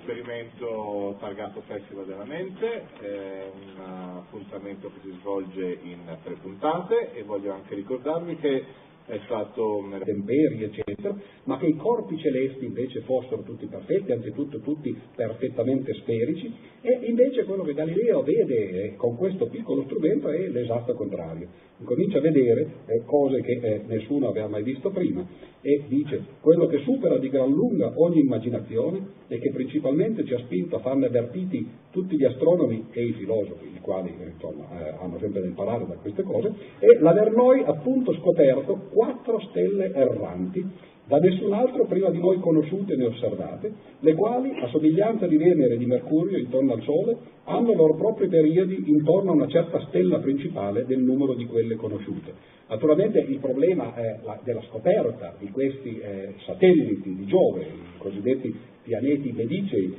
esperimento targato Festival della Mente, è un appuntamento che si svolge in tre puntate e voglio anche ricordarvi che è stato temperi, eccetera, ma che i corpi celesti invece fossero tutti perfetti, anzitutto tutti perfettamente sferici, e invece quello che Galileo vede eh, con questo piccolo strumento è l'esatto contrario. Comincia a vedere eh, cose che eh, nessuno aveva mai visto prima e dice quello che supera di gran lunga ogni immaginazione e che principalmente ci ha spinto a farne avvertiti tutti gli astronomi e i filosofi, i quali insomma, eh, hanno sempre da imparare da queste cose, è l'aver noi appunto scoperto quattro stelle erranti da nessun altro prima di noi conosciute né osservate, le quali, a somiglianza di Venere e di Mercurio intorno al Sole, hanno loro propri periodi intorno a una certa stella principale del numero di quelle conosciute. Naturalmente il problema la, della scoperta di questi eh, satelliti di Giove, i cosiddetti pianeti medicei,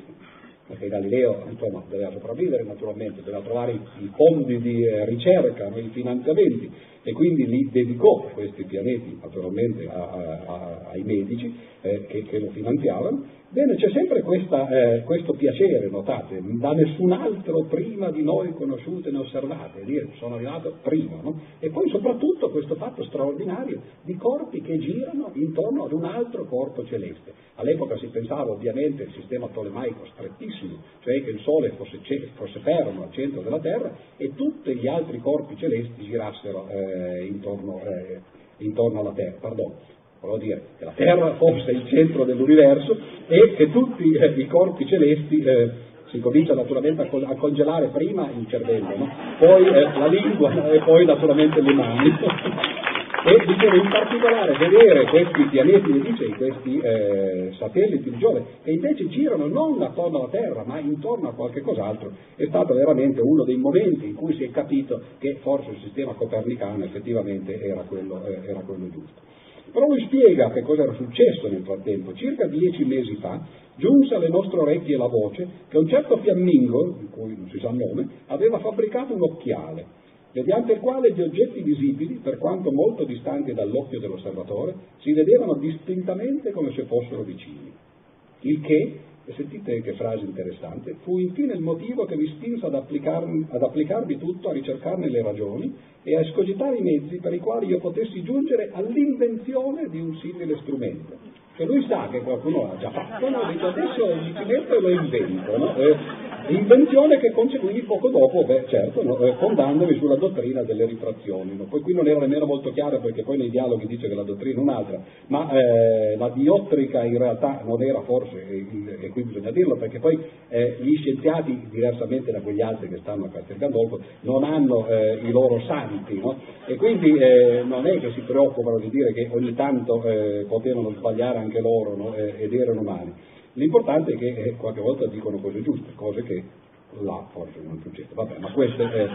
perché Galileo insomma, doveva sopravvivere naturalmente, doveva trovare i fondi di eh, ricerca, i finanziamenti, e quindi li dedicò questi pianeti naturalmente a, a, ai medici eh, che, che, lo finanziavano. Bene, c'è sempre questa, eh, questo piacere, notate, da nessun altro prima di noi conosciute né osservate, dire sono arrivato prima, no? E poi soprattutto questo fatto straordinario di corpi che girano intorno ad un altro corpo celeste. All'epoca si pensava ovviamente al sistema tolemaico strettissimo, cioè che il Sole fosse, fosse fermo al centro della Terra e tutti gli altri corpi celesti girassero eh, intorno, eh, intorno, alla Terra, pardon, volevo dire che la Terra fosse il centro dell'universo e che tutti eh, i corpi celesti eh, si comincia naturalmente a, co- a, congelare prima il cervello, no? poi eh, la lingua e poi naturalmente le mani. e dicevo in particolare vedere questi pianeti medicei, questi eh, satelliti di Giove, che invece girano non attorno alla Terra, ma intorno a qualche cos'altro, è stato veramente uno dei momenti in cui si è capito che forse il sistema copernicano effettivamente era quello, eh, era quello giusto. Però lui spiega che cosa era successo nel frattempo. Circa dieci mesi fa giunse alle nostre orecchie la voce che un certo fiammingo, di cui non si sa il nome, aveva fabbricato un occhiale mediante il quale gli oggetti visibili, per quanto molto distanti dall'occhio dell'osservatore, si vedevano distintamente come se fossero vicini. Il che, e sentite che frase interessante, fu infine il motivo che mi spinse ad, ad applicarvi tutto, a ricercarne le ragioni e a escogitare i mezzi per i quali io potessi giungere all'invenzione di un simile strumento. Cioè lui sa che qualcuno l'ha già fatto, no? dice adesso ci metto e lo invento. No? Eh, Invenzione che conseguì poco dopo, beh certo, no, eh, fondandomi sulla dottrina delle rifrazioni. No? Poi qui non era nemmeno molto chiaro perché poi nei dialoghi dice che la dottrina è un'altra, ma eh, la diottrica in realtà non era forse, e, qui bisogna dirlo, perché poi eh, gli scienziati, diversamente da quegli altri che stanno a Castel Gandolfo, non hanno eh, i loro santi, no? e quindi eh, non è che si preoccupano di dire che ogni tanto potevano sbagliare anche loro ed erano umani. L'importante è che eh, qualche volta dicono cose giuste, cose che là forse non succede. Vabbè, ma queste, eh,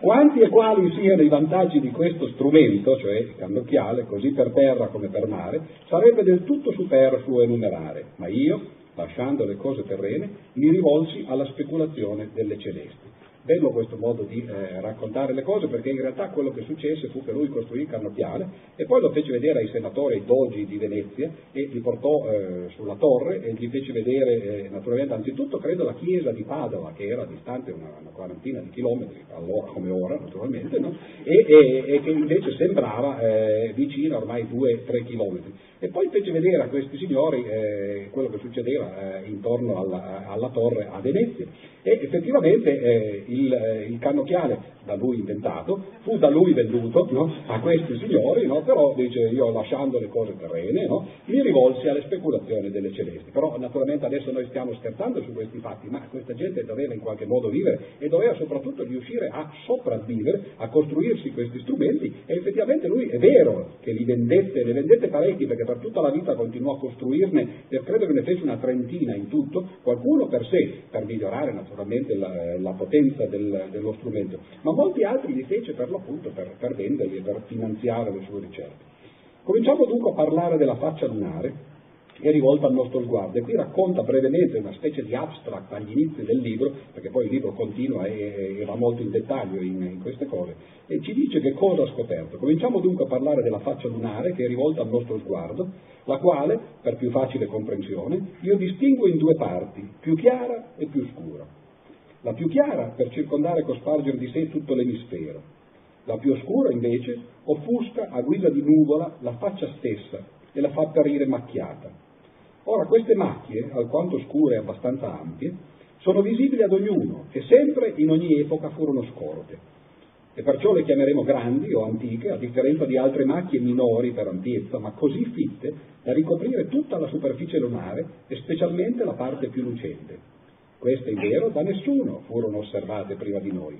quanti e quali siano i vantaggi di questo strumento, cioè il cannocchiale, così per terra come per mare, sarebbe del tutto superfluo enumerare, ma io, lasciando le cose terrene, mi rivolsi alla speculazione delle celesti. Bello questo modo di eh, raccontare le cose perché in realtà quello che successe fu che lui costruì il cannocchiale e poi lo fece vedere ai senatori, ai dogi di Venezia e li portò eh, sulla torre e gli fece vedere eh, naturalmente anzitutto credo la chiesa di Padova che era distante una, una quarantina di chilometri, allora come ora naturalmente, no? e, e, e, che invece sembrava eh, vicina ormai due o tre chilometri. E poi fece vedere a questi signori eh, quello che succedeva eh, intorno alla, alla, torre a Venezia. E effettivamente eh, il, eh, il, cannocchiale da lui inventato fu da lui venduto no? a questi signori, no? però dice io lasciando le cose terrene no? mi rivolsi alle speculazioni delle celesti. Però naturalmente adesso noi stiamo scherzando su questi fatti, ma questa gente doveva in qualche modo vivere e doveva soprattutto riuscire a sopravvivere, a costruirsi questi strumenti e effettivamente lui è vero che li vendette, ne vendette parecchi perché per tutta la vita continuò a costruirne, credo che ne fece una trentina in tutto, qualcuno per sé, per migliorare naturalmente la, la potenza del, dello strumento, ma molti altri li fece per l'appunto per, per venderli e per finanziare le sue ricerche. Cominciamo dunque a parlare della faccia lunare, è rivolta al nostro sguardo. E qui racconta brevemente una specie di abstract agli inizi del libro, perché poi il libro continua e, va molto in dettaglio in, in, queste cose, e ci dice che cosa ha scoperto. Cominciamo dunque a parlare della faccia lunare che è rivolta al nostro sguardo, la quale, per più facile comprensione, io distingo in due parti, più chiara e più scura. La più chiara per circondare e cospargere di sé tutto l'emisfero, la più oscura invece offusca a guisa di nuvola la faccia stessa e la fa apparire macchiata. Ora queste macchie, alquanto scure e abbastanza ampie, sono visibili ad ognuno e sempre in ogni epoca furono scorte. E perciò le chiameremo grandi o antiche, a differenza di altre macchie minori per ampiezza, ma così fitte da ricoprire tutta la superficie lunare e specialmente la parte più lucente. Queste, in vero, da nessuno furono osservate prima di noi.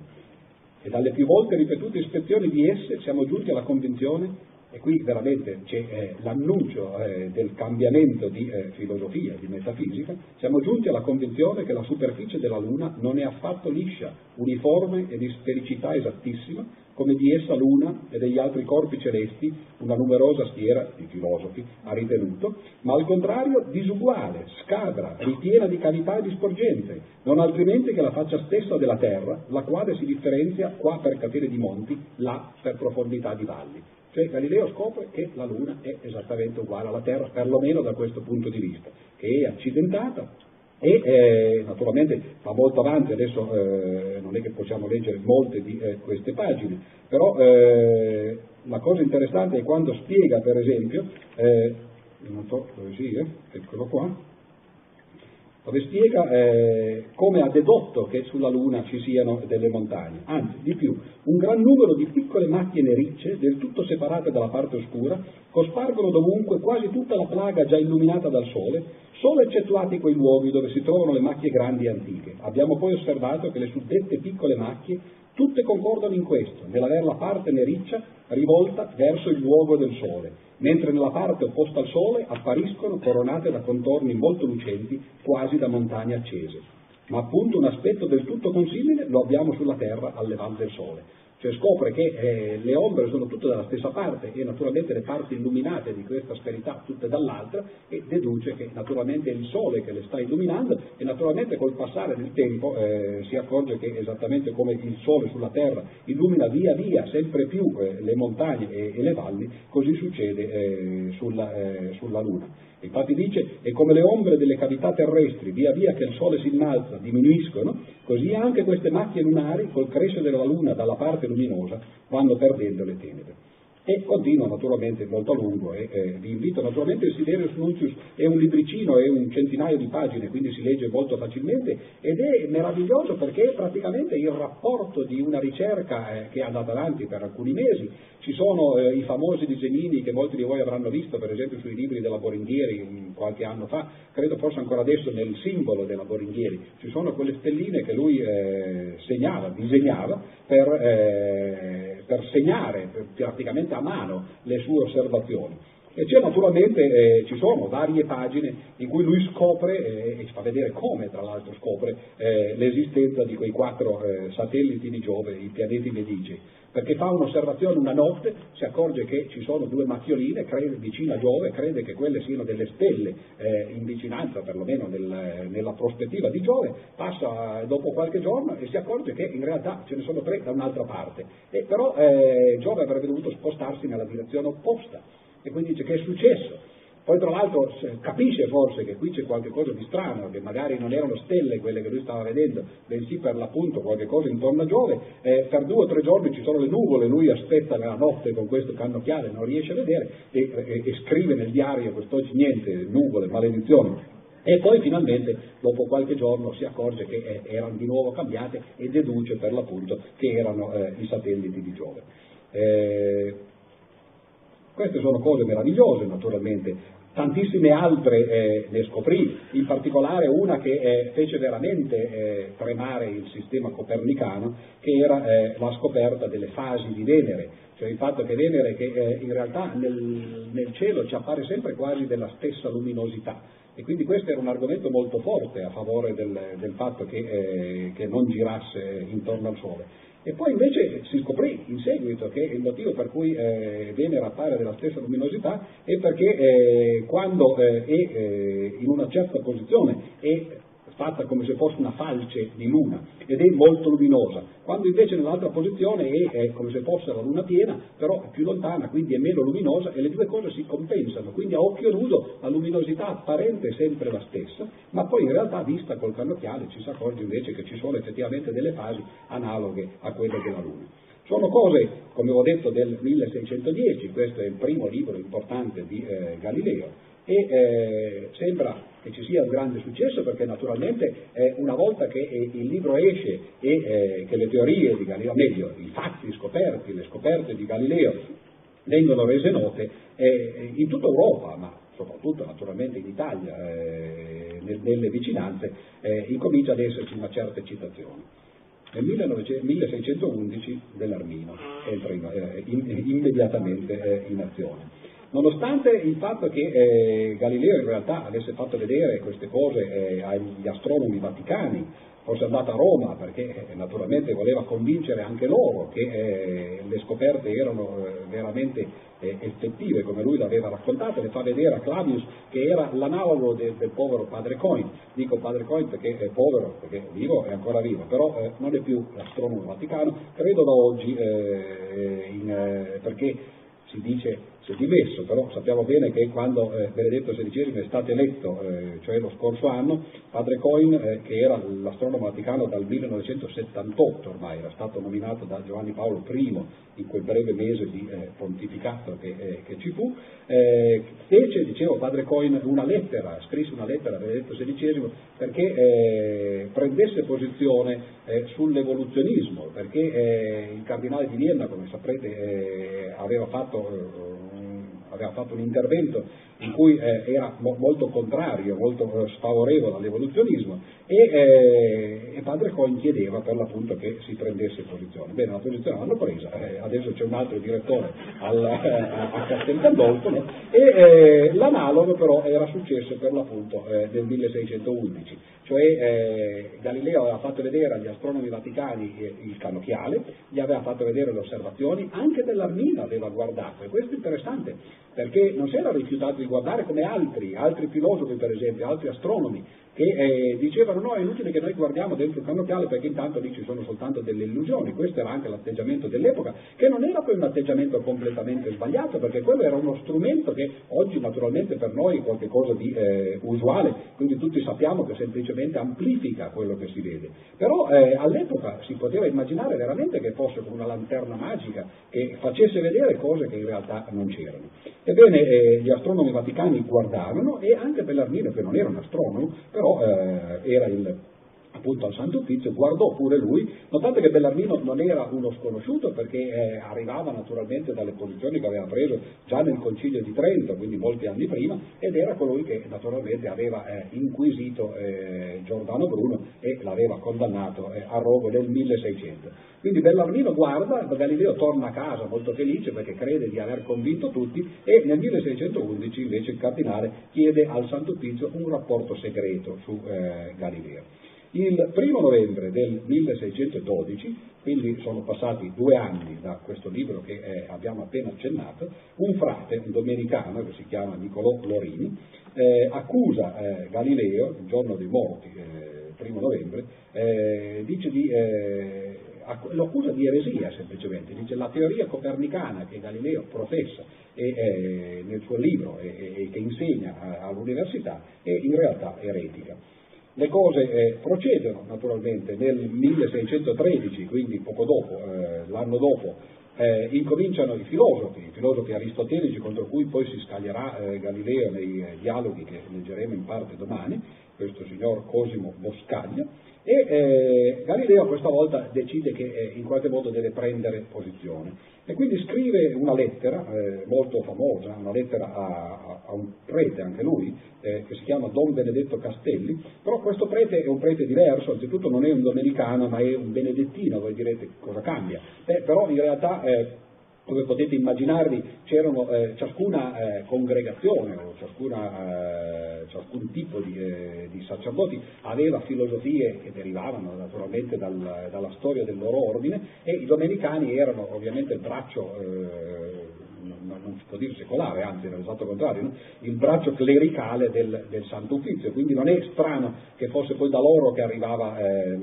E dalle più volte ripetute ispezioni di esse siamo giunti alla convinzione e qui veramente c'è eh, l'annuncio eh, del cambiamento di eh, filosofia, di metafisica, siamo giunti alla convinzione che la superficie della Luna non è affatto liscia, uniforme e di sfericità esattissima, come di essa Luna e degli altri corpi celesti una numerosa stiera di filosofi ha ritenuto, ma al contrario disuguale, scabra, ripiena di cavità e di sporgenze, non altrimenti che la faccia stessa della Terra, la quale si differenzia qua per catene di monti, là per profondità di valli. Cioè Galileo scopre che la Luna è esattamente uguale alla Terra, perlomeno da questo punto di vista, che è accidentata e eh, naturalmente va molto avanti, adesso eh, non è che possiamo leggere molte di eh, queste pagine, però eh, la cosa interessante è quando spiega per esempio, eh, non so dove sia, eccolo qua, dove spiega eh, come ha dedotto che sulla Luna ci siano delle montagne. Anzi, di più, un gran numero di piccole macchie nericce, del tutto separate dalla parte oscura, cospargono dovunque quasi tutta la plaga già illuminata dal Sole, solo eccettuati quei luoghi dove si trovano le macchie grandi e antiche. Abbiamo poi osservato che le suddette piccole macchie tutte concordano in questo, nell'aver la parte nericcia rivolta verso il luogo del Sole mentre nella parte opposta al Sole appariscono coronate da contorni molto lucenti, quasi da montagne accese. Ma appunto un aspetto del tutto consimile lo abbiamo sulla Terra al levante del Sole cioè scopre che eh, le ombre sono tutte dalla stessa parte e naturalmente le parti illuminate di questa sferità tutte dall'altra e deduce che naturalmente è il Sole che le sta illuminando e naturalmente col passare del tempo eh, si accorge che esattamente come il Sole sulla Terra illumina via via sempre più eh, le montagne e, e, le valli, così succede eh, sulla, eh, sulla Luna. Infatti dice, e come le ombre delle cavità terrestri, via via che il Sole si innalza, diminuiscono, così anche queste macchie lunari, col crescere della Luna dalla parte luminosa, vanno perdendo le tenebre. E continua naturalmente molto a lungo e eh, vi invito naturalmente il Siderius Nuncius è un libricino, è un centinaio di pagine, quindi si legge molto facilmente ed è meraviglioso perché è praticamente il rapporto di una ricerca eh, che è andata avanti per alcuni mesi. Ci sono eh, i famosi disegnini che molti di voi avranno visto, per esempio sui libri della Boringhieri qualche anno fa, credo forse ancora adesso nel simbolo della Boringhieri, ci sono quelle stelline che lui eh, segnava, disegnava per eh, per segnare praticamente a mano le sue osservazioni. E c'è naturalmente, eh, ci sono varie pagine in cui lui scopre eh, e ci fa vedere come tra l'altro scopre eh, l'esistenza di quei quattro eh, satelliti di Giove, i pianeti medici, perché fa un'osservazione una notte, si accorge che ci sono due macchioline crede, vicino a Giove, crede che quelle siano delle stelle eh, in vicinanza, perlomeno nel, nella prospettiva di Giove, passa dopo qualche giorno e si accorge che in realtà ce ne sono tre da un'altra parte, e però eh, Giove avrebbe dovuto spostarsi nella direzione opposta e quindi dice che è successo. Poi tra l'altro capisce forse che qui c'è qualcosa di strano, che magari non erano stelle quelle che lui stava vedendo, bensì per l'appunto qualche cosa intorno a Giove, eh, per due o tre giorni ci sono le nuvole, lui aspetta nella notte con questo cannocchiale, non riesce a vedere e, e, e scrive nel diario quest'oggi niente, nuvole, maledizione. E poi finalmente dopo qualche giorno si accorge che eh, erano di nuovo cambiate e deduce per l'appunto che erano eh, i satelliti di Giove. Eh, queste sono cose meravigliose naturalmente, tantissime altre eh, ne scoprì, in particolare una che eh, fece veramente eh, tremare il sistema copernicano, che era eh, la scoperta delle fasi di Venere, cioè il fatto che Venere che eh, in realtà nel, nel, cielo ci appare sempre quasi della stessa luminosità, E quindi questo era un argomento molto forte a favore del, del fatto che, eh, che non girasse intorno al Sole. E poi invece si scoprì in seguito che il motivo per cui eh, Venere appare della stessa luminosità è perché eh, quando eh, è eh, in una certa posizione è fatta come se fosse una falce di luna ed è molto luminosa, quando invece nell'altra posizione è, è, come se fosse la luna piena, però è più lontana, quindi è meno luminosa e le due cose si compensano, quindi a occhio nudo la luminosità apparente è sempre la stessa, ma poi in realtà vista col cannocchiale ci si accorge invece che ci sono effettivamente delle fasi analoghe a quelle della luna. Sono cose, come ho detto, del 1610, questo è il primo libro importante di eh, Galileo, e eh, sembra che ci sia un grande successo perché naturalmente eh, una volta che eh, il libro esce e eh, che le teorie di Galileo, meglio i fatti scoperti, le scoperte di Galileo vengono rese note eh, in tutta Europa, ma soprattutto naturalmente in Italia, eh, nelle vicinanze, incomincia ad esserci una certa eccitazione. Nel 1611 Bellarmino entra immediatamente in azione. Nonostante il fatto che eh, Galileo in realtà avesse fatto vedere queste cose eh, agli astronomi vaticani, fosse andato a Roma perché eh, naturalmente voleva convincere anche loro che eh, le scoperte erano eh, veramente eh, effettive come lui l'aveva raccontato, le fa vedere a Clavius che era l'analogo de, del povero padre Coin, dico padre Coin perché è povero, perché vivo è ancora vivo, però non è più l'astronomo vaticano, credo da oggi in, perché si dice si è dimesso, però sappiamo bene che quando eh, Benedetto XVI è stato eletto, eh, cioè lo scorso anno, padre Coin, eh, che era l'astronomo vaticano dal 1978 ormai, era stato nominato da Giovanni Paolo I in quel breve mese di eh, pontificato che, eh, che, ci fu, eh, fece, dicevo, padre Coin una lettera, scrisse una lettera a Benedetto XVI perché prendesse posizione sull'evoluzionismo, perché il cardinale di Vienna, come saprete, aveva fatto aveva fatto un intervento in cui eh, era mo- molto contrario, molto eh, sfavorevole all'evoluzionismo e, eh, e, padre Coin chiedeva per l'appunto che si prendesse posizione. Bene, la posizione l'hanno presa, eh, adesso c'è un altro direttore al, eh, a Castel Gandolfo e eh, l'analogo però era successo per l'appunto nel 1611, cioè Galileo aveva fatto vedere agli astronomi vaticani il cannocchiale, gli aveva fatto vedere le osservazioni, anche dell'Armina aveva guardato e questo è interessante perché non si era rifiutato di guardare come altri, altri filosofi per esempio, altri astronomi, che eh, dicevano no, è inutile che noi guardiamo dentro il cannocchiale perché intanto lì ci sono soltanto delle illusioni, questo era anche l'atteggiamento dell'epoca, che non era poi un atteggiamento completamente sbagliato, perché quello era uno strumento che oggi naturalmente per noi è qualcosa di eh, usuale, quindi tutti sappiamo che semplicemente amplifica quello che si vede, però eh, all'epoca si poteva immaginare veramente che fosse come una lanterna magica che facesse vedere cose che in realtà non c'erano. Ebbene, eh, gli astronomi vaticani guardarono e anche Bellarmino, che non era un astronomo, però eh, era il, appunto al Santo Uffizio, guardò pure lui, notate che Bellarmino non era uno sconosciuto perché eh, arrivava naturalmente dalle posizioni che aveva preso già nel Concilio di Trento, quindi molti anni prima, ed era colui che naturalmente aveva eh, inquisito eh, Giordano Bruno e l'aveva condannato eh, a rogo nel 1600. Quindi Bellarmino guarda, Galileo torna a casa molto felice perché crede di aver convinto tutti e nel 1611 invece il cardinale chiede al Santo Pizzo un rapporto segreto su eh, Galileo. Il primo novembre del 1612, quindi sono passati due anni da questo libro che eh, abbiamo appena accennato, un frate, un domenicano che si chiama Niccolò Lorini, eh, accusa eh, Galileo, il giorno dei morti, eh, primo novembre, eh, di eh, lo accusa di eresia semplicemente, dice la teoria copernicana che Galileo professa e, nel suo libro e, e che insegna a, all'università è in realtà eretica. Le cose eh, procedono naturalmente. Nel 1613, quindi poco dopo, eh, l'anno dopo, eh, incominciano i filosofi, i filosofi aristotelici contro cui poi si scaglierà eh, Galileo nei eh, dialoghi che leggeremo in parte domani, questo signor Cosimo Boscaglia, e eh, Galileo questa volta decide che eh, in qualche modo deve prendere posizione e quindi scrive una lettera eh, molto famosa, una lettera a, a, un prete anche lui, eh, che si chiama Don Benedetto Castelli, però questo prete è un prete diverso, anzitutto non è un domenicano ma è un benedettino, voi direte cosa cambia? Beh, però in realtà dove potete immaginarvi c'erano eh, ciascuna eh, congregazione o ciascuna, eh, ciascun tipo di, eh, di, sacerdoti aveva filosofie che derivavano naturalmente dal, dalla storia del loro ordine e i domenicani erano ovviamente il braccio eh, non, si può dire secolare, anzi era l'esatto contrario, no? il braccio clericale del, del, Santo Uffizio, quindi non è strano che fosse poi da loro che arrivava eh,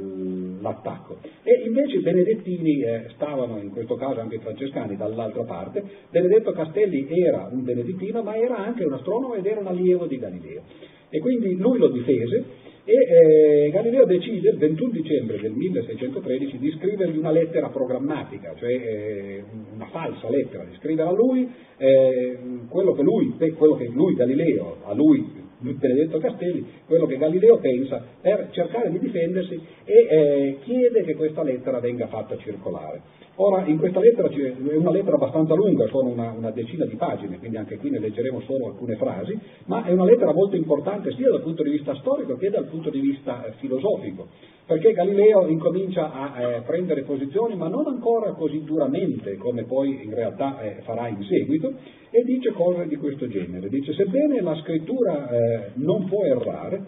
l'attacco. E invece i benedettini eh, stavano, in questo caso anche i francescani, dall'altra parte, Benedetto Castelli era un benedettino ma era anche un astronomo ed era un allievo di Galileo. E quindi lui lo difese e eh, Galileo decide il 21 dicembre del 1613 di scrivergli una lettera programmatica, cioè eh, una falsa lettera, di scrivere a lui eh, quello, che lui, quello che lui, Galileo, a lui Benedetto Castelli, quello che Galileo pensa per cercare di difendersi e eh, chiede che questa lettera venga fatta circolare. Ora, in questa lettera è una lettera abbastanza lunga, sono una, una, decina di pagine, quindi anche qui ne leggeremo solo alcune frasi, ma è una lettera molto importante sia dal punto di vista storico che dal punto di vista eh, filosofico, perché Galileo incomincia a eh, prendere posizioni, ma non ancora così duramente come poi in realtà eh, farà in seguito, e dice cose di questo genere. Dice, sebbene la scrittura eh, non può errare,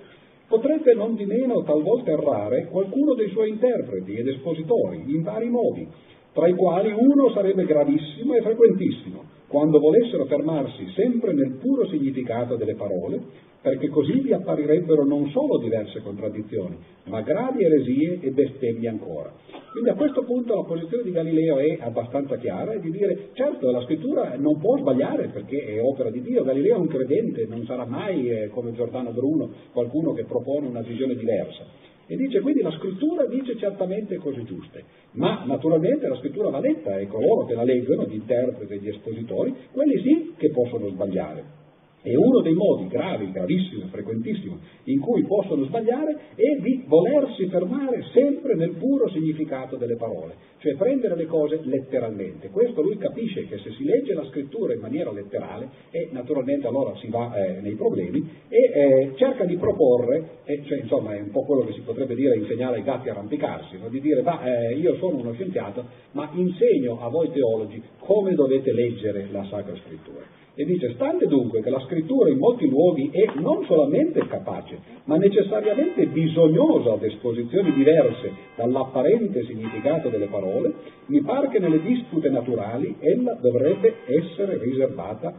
potrebbe non di meno talvolta errare qualcuno dei suoi interpreti ed espositori in vari modi tra i quali uno sarebbe gravissimo e frequentissimo, quando volessero fermarsi sempre nel puro significato delle parole, perché così vi apparirebbero non solo diverse contraddizioni, ma gravi eresie e bestemmie ancora. Quindi a questo punto la posizione di Galileo è abbastanza chiara, è di dire, certo la scrittura non può sbagliare perché è opera di Dio, Galileo è un credente, non sarà mai eh, come Giordano Bruno qualcuno che propone una visione diversa. E dice quindi la scrittura dice certamente cose giuste, ma naturalmente la scrittura va letta e coloro che la leggono, gli interpreti gli espositori, quelli sì che possono sbagliare. E uno dei modi gravi, gravissimo, frequentissimo, in cui possono sbagliare è di volersi fermare sempre nel puro significato delle parole, cioè prendere le cose letteralmente. Questo lui capisce che se si legge la scrittura in maniera letterale, e naturalmente allora si va eh, nei problemi, e eh, cerca di proporre, eh, cioè insomma è un po' quello che si potrebbe dire insegnare ai gatti a arrampicarsi, no? di dire ma eh, io sono uno scienziato, ma insegno a voi teologi come dovete leggere la Sacra Scrittura. E dice, stante dunque che la scrittura in molti luoghi è non solamente capace, ma necessariamente bisognosa di esposizioni diverse dall'apparente significato delle parole, mi pare che nelle dispute naturali ella dovrebbe essere riservata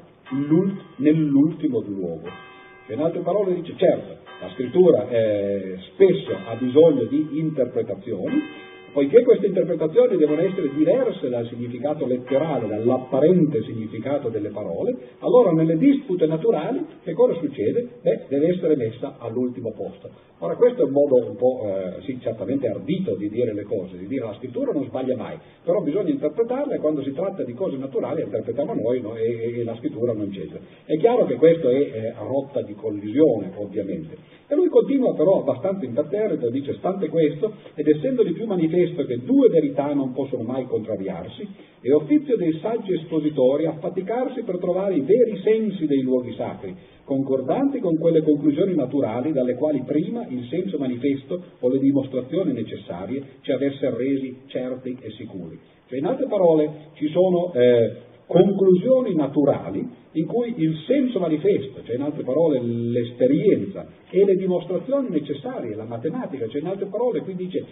nell'ultimo luogo. In altre parole dice, certo, la scrittura eh, spesso ha bisogno di interpretazioni, Poiché queste interpretazioni devono essere diverse dal significato letterale, dall'apparente significato delle parole, allora nelle dispute naturali che cosa succede? Beh, deve essere messa all'ultimo posto. Ora questo è un modo un po', eh, sì, certamente ardito di dire le cose, di dire la scrittura non sbaglia mai, però bisogna interpretarla e quando si tratta di cose naturali interpretiamo noi no? e, e, la scrittura non c'entra. È chiaro che questo è eh, rotta di collisione, ovviamente. E lui continua però abbastanza imperterrito, dice, stante questo, ed essendo di più manifesto che due verità non possono mai contrariarsi, è offizio dei saggi espositori affaticarsi per trovare i veri sensi dei luoghi sacri, concordanti con quelle conclusioni naturali dalle quali prima il senso manifesto o le dimostrazioni necessarie ci avessero resi certi e sicuri. Cioè, in altre parole, ci sono eh, conclusioni naturali in cui il senso manifesto, cioè in altre parole l'esperienza e le dimostrazioni necessarie, la matematica, cioè in altre parole qui dice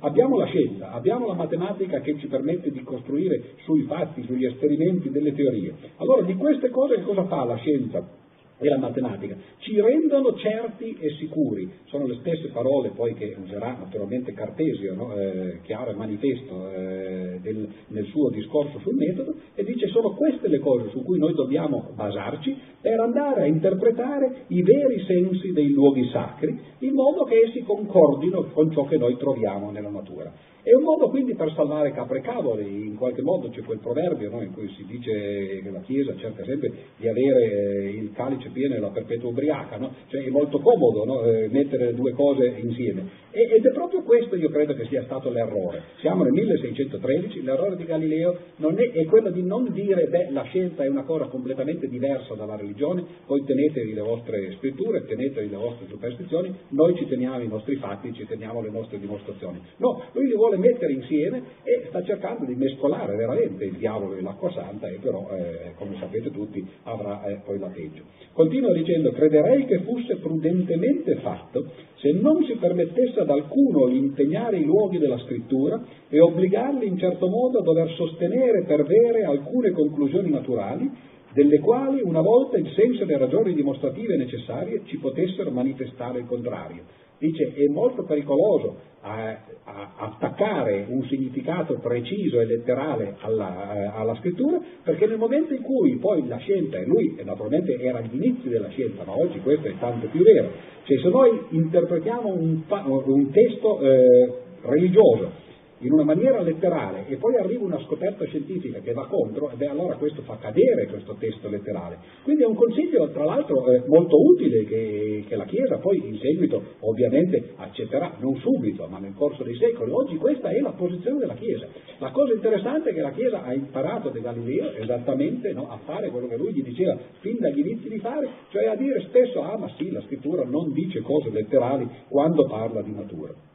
abbiamo la scienza, abbiamo la matematica che ci permette di costruire sui fatti, sugli esperimenti delle teorie. Allora di queste cose cosa fa la scienza? E la matematica, ci rendono certi e sicuri. Sono le stesse parole poi che userà naturalmente Cartesio, no? eh, chiaro e manifesto eh, del, nel suo discorso sul metodo, e dice sono queste le cose su cui noi dobbiamo basarci per andare a interpretare i veri sensi dei luoghi sacri, in modo che essi concordino con ciò che noi troviamo nella natura. È un modo quindi per salvare capre e cavoli, in qualche modo c'è quel proverbio no, in cui si dice che la Chiesa cerca sempre di avere eh, il calice pieno e la perpetua ubriaca, no? cioè è molto comodo no, eh, mettere le due cose insieme. Ed è proprio questo io credo che sia stato l'errore. Siamo nel 1613, l'errore di Galileo è, è, quello di non dire beh la scienza è una cosa completamente diversa dalla religione religione, voi tenetevi le vostre scritture, tenetevi le vostre superstizioni, noi ci teniamo i nostri fatti, ci teniamo le nostre dimostrazioni. No, lui li vuole mettere insieme e sta cercando di mescolare veramente il diavolo e l'acqua santa e però, eh, come sapete tutti, avrà eh, poi la peggio. Continua dicendo, crederei che fosse prudentemente fatto se non si permettesse ad alcuno di impegnare i luoghi della scrittura e obbligarli in certo modo a dover sostenere per vere alcune conclusioni naturali, delle quali una volta il senso e le ragioni dimostrative necessarie ci potessero manifestare il contrario. Dice è molto pericoloso a, a, attaccare un significato preciso e letterale alla, eh, alla, scrittura perché nel momento in cui poi la scienza, e lui naturalmente era agli inizi della scienza, ma oggi questo è tanto più vero, cioè se noi interpretiamo un, un testo eh, religioso in una maniera letterale e poi arriva una scoperta scientifica che va contro, beh allora questo fa cadere questo testo letterale. Quindi è un consiglio tra l'altro eh, molto utile che, che, la Chiesa poi in seguito ovviamente accetterà, non subito ma nel corso dei secoli. Oggi questa è la posizione della Chiesa. La cosa interessante è che la Chiesa ha imparato da Galileo esattamente no, a fare quello che lui gli diceva fin dagli inizi di fare, cioè a dire spesso ah ma sì la scrittura non dice cose letterali quando parla di natura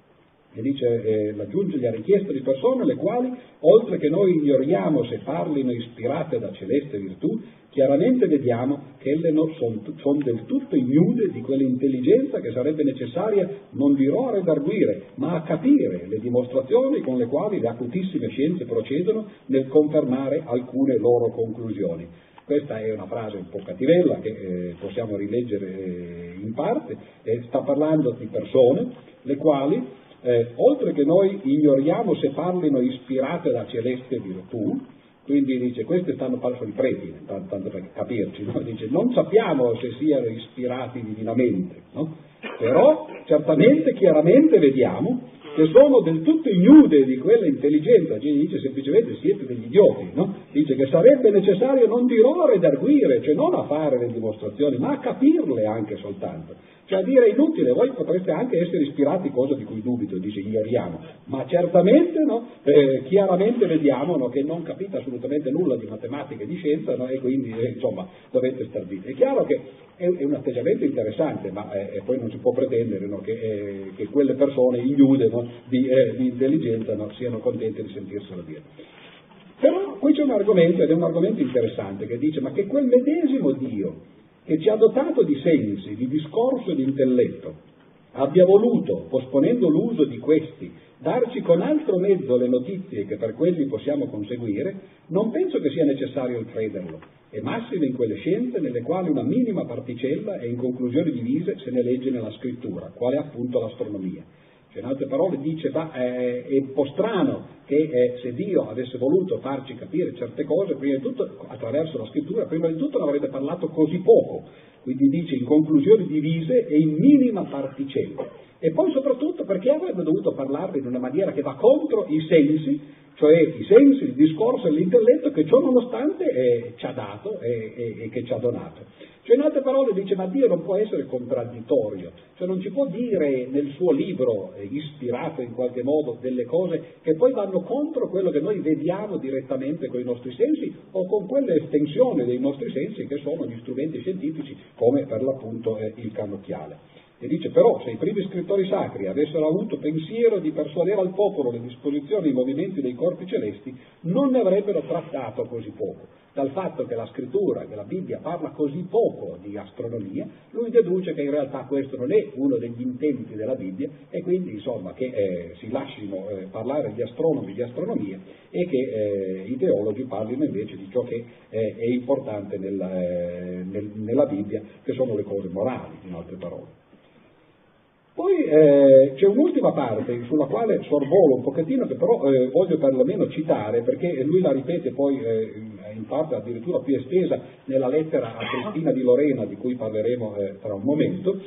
e dice, eh, aggiunge, ha richiesto di persone le quali, oltre che noi ignoriamo se parlino ispirate da celeste virtù, chiaramente vediamo che elle sono son del tutto ignude di quell'intelligenza che sarebbe necessaria non dirò a redarguire, ma a capire le dimostrazioni con le quali le acutissime scienze procedono nel confermare alcune loro conclusioni. Questa è una frase un po' cattivella che eh, possiamo rileggere eh, in parte, eh, sta parlando di persone le quali eh, oltre che noi ignoriamo se parlino ispirate da celeste virtù, quindi dice, queste stanno parlando di preti, tanto, tanto per capirci, no? dice, non sappiamo se siano ispirati divinamente, no? però certamente, chiaramente vediamo che sono del tutto ignude di quella intelligenza, cioè dice semplicemente siete degli idioti, no? dice che sarebbe necessario non dirò a redarguire, cioè non a fare le dimostrazioni, ma a capirle anche soltanto. Cioè a dire inutile, voi potreste anche essere ispirati, cosa di cui dubito, dice ignoriamo, ma certamente no, eh, chiaramente vediamo no, che non capite assolutamente nulla di matematica e di scienza no, e quindi eh, insomma dovete star zitti. È chiaro che è, è, un atteggiamento interessante, ma eh, poi non si può pretendere che, eh, che, quelle persone ignude di, eh, di, intelligenza siano contente di sentirselo dire. Però qui c'è un argomento, ed è un argomento interessante, che dice ma che quel medesimo Dio che ci ha dotato di sensi, di discorso e di intelletto, abbia voluto, posponendo l'uso di questi, darci con altro mezzo le notizie che per quelli possiamo conseguire, non penso che sia necessario il crederlo, e massime in quelle scienze nelle quali una minima particella e in conclusioni divise se ne legge nella scrittura, quale appunto l'astronomia. Cioè, in altre parole dice, ma eh, è un po' strano che eh, se Dio avesse voluto farci capire certe cose, prima di tutto attraverso la scrittura, prima di tutto non avrebbe parlato così poco, quindi dice in conclusioni divise e in minima particella. E poi soprattutto perché avrebbe dovuto parlarne in una maniera che va contro i sensi, cioè i sensi, il discorso e l'intelletto che ciò nonostante eh, ci ha dato e, e, e che ci ha donato. Cioè in altre parole dice ma Dio non può essere contraddittorio, cioè non ci può dire nel suo libro, eh, ispirato in qualche modo, delle cose che poi vanno contro quello che noi vediamo direttamente con i nostri sensi o con quell'estensione dei nostri sensi che sono gli strumenti scientifici come per l'appunto eh, il cannocchiale. E dice però se i primi scrittori sacri avessero avuto pensiero di persuadere al popolo le disposizioni e i movimenti dei corpi celesti, non ne avrebbero trattato così poco. Dal fatto che la scrittura, che la Bibbia parla così poco di astronomia, lui deduce che in realtà questo non è uno degli intenti della Bibbia e quindi insomma che eh, si lasciano eh, parlare gli astronomi di astronomia e che eh, i teologi parlino invece di ciò che è importante nella, eh, nel, nella Bibbia, che sono le cose morali, in altre parole. Poi eh, c'è un'ultima parte sulla quale sorvolo un pochettino, che però eh, voglio perlomeno citare, perché lui la ripete poi eh, in parte addirittura più estesa nella lettera a Cristina di Lorena, di cui parleremo eh, tra un momento,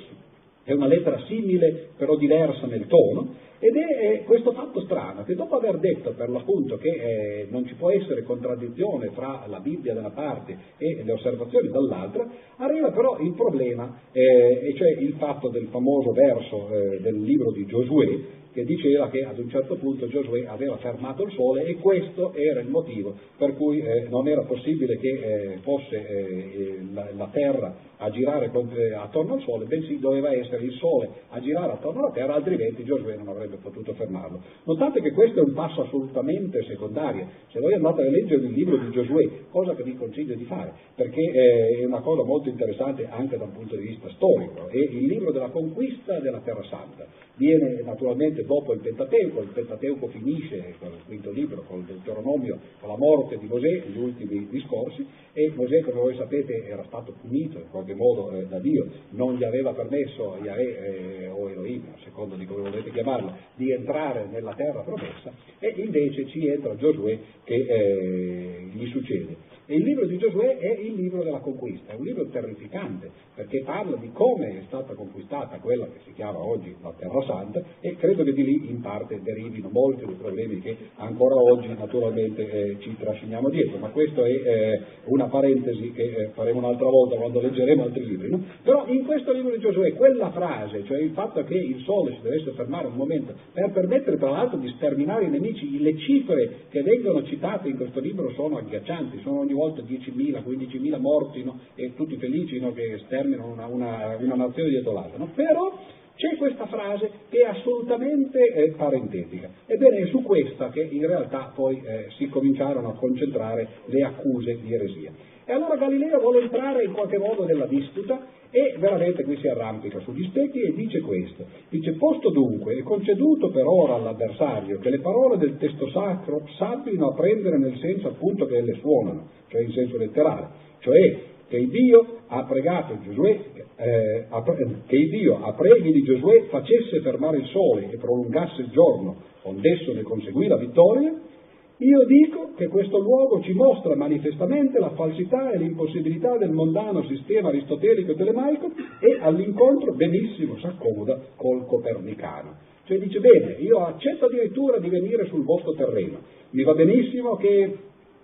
è una lettera simile però diversa nel tono, ed è questo fatto strano, che dopo aver detto per l'appunto che eh, non ci può essere contraddizione fra la Bibbia da una parte e le osservazioni dall'altra, arriva però il problema, eh, e cioè il fatto del famoso verso eh, del libro di Giosuè, che diceva che ad un certo punto Giosuè aveva fermato il sole e questo era il motivo per cui eh, non era possibile che eh, fosse eh, la, la, terra a girare eh, attorno al sole, bensì doveva essere il sole a girare attorno alla terra, altrimenti Giosuè non avrebbe potuto fermarlo. Notate che questo è un passo assolutamente secondario. Se voi andate a leggere il libro di Giosuè, cosa che vi consiglio di fare, perché eh, è una cosa molto interessante anche da un punto di vista storico, è il libro della conquista della Terra Santa. Viene naturalmente dopo il Pentateuco, il Pentateuco finisce con il quinto libro, con il Deuteronomio, con la morte di Mosè, gli ultimi discorsi, e Mosè, come voi sapete, era stato punito in qualche modo eh, da Dio, non gli aveva permesso Yahweh eh, o Elohim, a seconda di come volete chiamarlo, di entrare nella terra promessa, e invece ci entra Giosuè che eh, gli succede. E il libro di Giosuè è il libro della conquista, è un libro terrificante perché parla di come è stata conquistata quella che si chiama oggi la Terra Santa e credo che di lì in parte derivino molti dei problemi che ancora oggi naturalmente eh, ci trasciniamo dietro, ma questa è eh, una parentesi che eh, faremo un'altra volta quando leggeremo altri libri. No? Però in questo libro di Giosuè quella frase, cioè il fatto che il sole si dovesse fermare un momento per permettere tra l'altro di sterminare i nemici, le cifre che vengono citate in questo libro sono agghiaccianti, sono ogni volta 10.000, 15.000 morti no? e tutti felici no? che sterminano una, una, una, nazione dietro l'altra. No? Però c'è questa frase che è assolutamente eh, parentetica. Ebbene, è su questa che in realtà poi eh, si cominciarono a concentrare le accuse di eresia. E allora Galileo vuole entrare in qualche modo nella disputa e veramente qui si arrampica sugli specchi e dice questo. Dice, posto dunque e conceduto per ora all'avversario che le parole del testo sacro s'abbiano a prendere nel senso appunto che elle suonano, cioè in senso letterale, cioè che Dio ha pregato Giosuè, eh, che Dio a preghi di Giosuè facesse fermare il sole e prolungasse il giorno, ondesso ne conseguì la vittoria, io dico che questo luogo ci mostra manifestamente la falsità e l'impossibilità del mondano sistema aristotelico e telemaico e all'incontro benissimo si accomoda col copernicano. Cioè dice bene, io accetto addirittura di venire sul vostro terreno, mi va benissimo che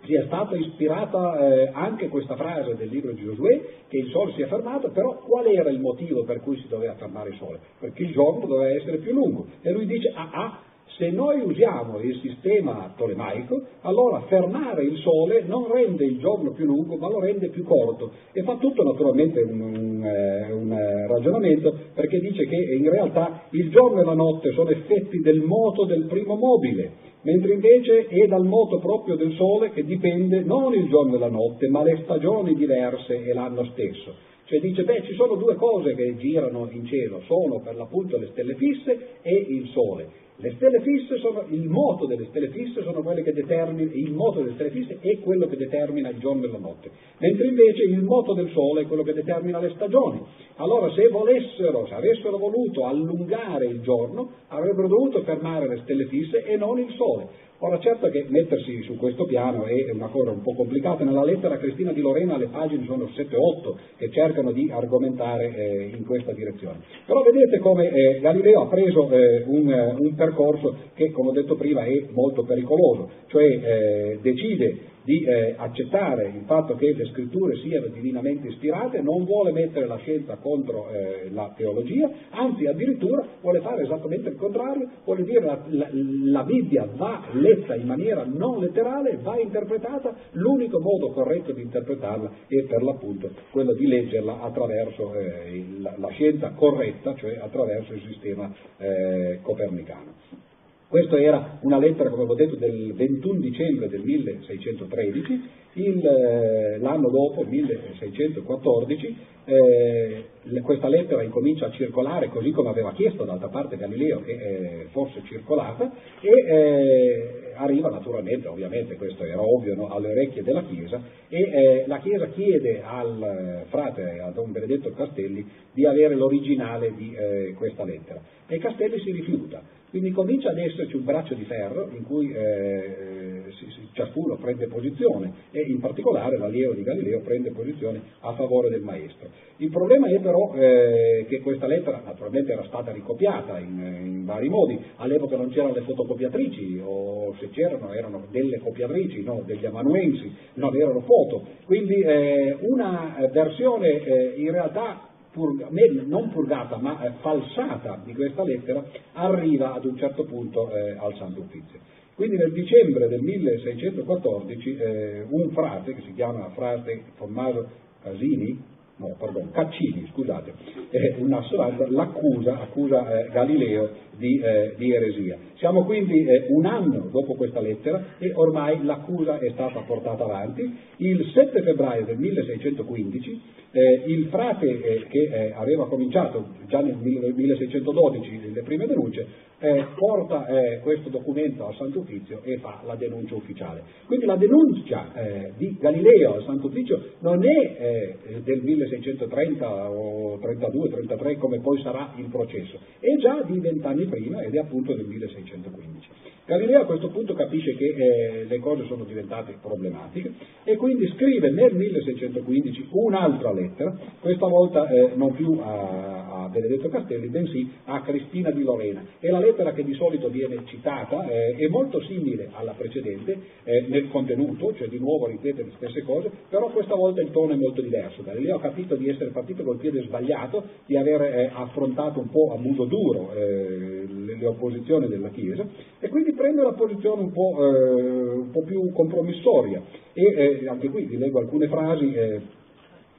sia stata ispirata eh, anche questa frase del libro di Giosuè, che il sole si è fermato, però qual era il motivo per cui si doveva fermare il sole? Perché il giorno doveva essere più lungo. E lui dice, ah ah, se noi usiamo il sistema tolemaico, allora fermare il Sole non rende il giorno più lungo, ma lo rende più corto. E fa tutto naturalmente un, un, eh, un eh, ragionamento perché dice che in realtà il giorno e la notte sono effetti del moto del primo mobile, mentre invece è dal moto proprio del Sole che dipende non il giorno e la notte, ma le stagioni diverse e l'anno stesso. Cioè dice, beh, ci sono due cose che girano in cielo, sono per l'appunto le stelle fisse e il Sole. Le stelle fisse sono, il moto delle stelle fisse sono quelle che determinano, il moto delle stelle fisse è quello che determina il giorno e la notte, mentre invece il moto del sole è quello che determina le stagioni. Allora se volessero, se avessero voluto allungare il giorno, avrebbero dovuto fermare le stelle fisse e non il sole. Ora certo che mettersi su questo piano è una cosa un po' complicata, nella lettera Cristina di Lorena le pagine sono 7-8 che cercano di argomentare eh, in questa direzione. Però vedete come eh, Galileo ha preso eh, un, un, percorso che, come ho detto prima, è molto pericoloso, cioè eh, decide di eh, accettare il fatto che le scritture siano divinamente ispirate, non vuole mettere la scienza contro eh, la teologia, anzi addirittura vuole fare esattamente il contrario, vuole dire la, la, la Bibbia va letta in maniera non letterale, va interpretata, l'unico modo corretto di interpretarla è per l'appunto quello di leggerla attraverso eh, la, la, scienza corretta, cioè attraverso il sistema eh, copernicano. Questa era una lettera, come ho detto, del 21 dicembre del 1613, il, eh, l'anno dopo, 1614, eh, questa lettera incomincia a circolare così come aveva chiesto d'altra parte Galileo che eh, fosse circolata e eh, arriva naturalmente, ovviamente questo era ovvio, no, alle orecchie della Chiesa e eh, la Chiesa chiede al frate, a Don Benedetto Castelli, di avere l'originale di questa lettera e Castelli si rifiuta. Quindi comincia ad esserci un braccio di ferro in cui eh, si, si, ciascuno prende posizione e in particolare l'allievo di Galileo prende posizione a favore del maestro. Il problema è però eh, che questa lettera naturalmente era stata ricopiata in, in, vari modi, all'epoca non c'erano le fotocopiatrici o se c'erano erano delle copiatrici, no, degli amanuensi, non erano foto, quindi eh, una versione eh, in realtà purga, non purgata ma eh, falsata di questa lettera arriva ad un certo punto eh, al Santo Uffizio. Quindi nel dicembre del 1614 eh, un frate, che si chiama frate Tommaso Casini, no, pardon, Caccini, scusate, eh, un assolato, l'accusa, accusa eh, Galileo di, eh, di, eresia. Siamo quindi eh, un anno dopo questa lettera e ormai l'accusa è stata portata avanti. Il 7 febbraio del 1615 eh, il frate eh, che aveva cominciato già nel 1612 le prime denunce porta questo documento al Santo Uffizio e fa la denuncia ufficiale. Quindi la denuncia di Galileo al Santo Uffizio non è del 1630 o 32, 33 come poi sarà il processo, è già di vent'anni prima ed è appunto del 1615. Galileo a questo punto capisce che eh, le cose sono diventate problematiche e quindi scrive nel 1615 un'altra lettera, questa volta eh, non più a, a, Benedetto Castelli, bensì a Cristina di Lorena. E la lettera che di solito viene citata eh, è molto simile alla precedente eh, nel contenuto, cioè di nuovo ripete le stesse cose, però questa volta il tono è molto diverso. Galileo ha capito di essere partito col piede sbagliato, di aver eh, affrontato un po' a muso duro eh, le, le opposizioni della Chiesa e quindi prende una posizione un po', eh, un po più compromissoria e eh, anche qui vi leggo alcune frasi eh,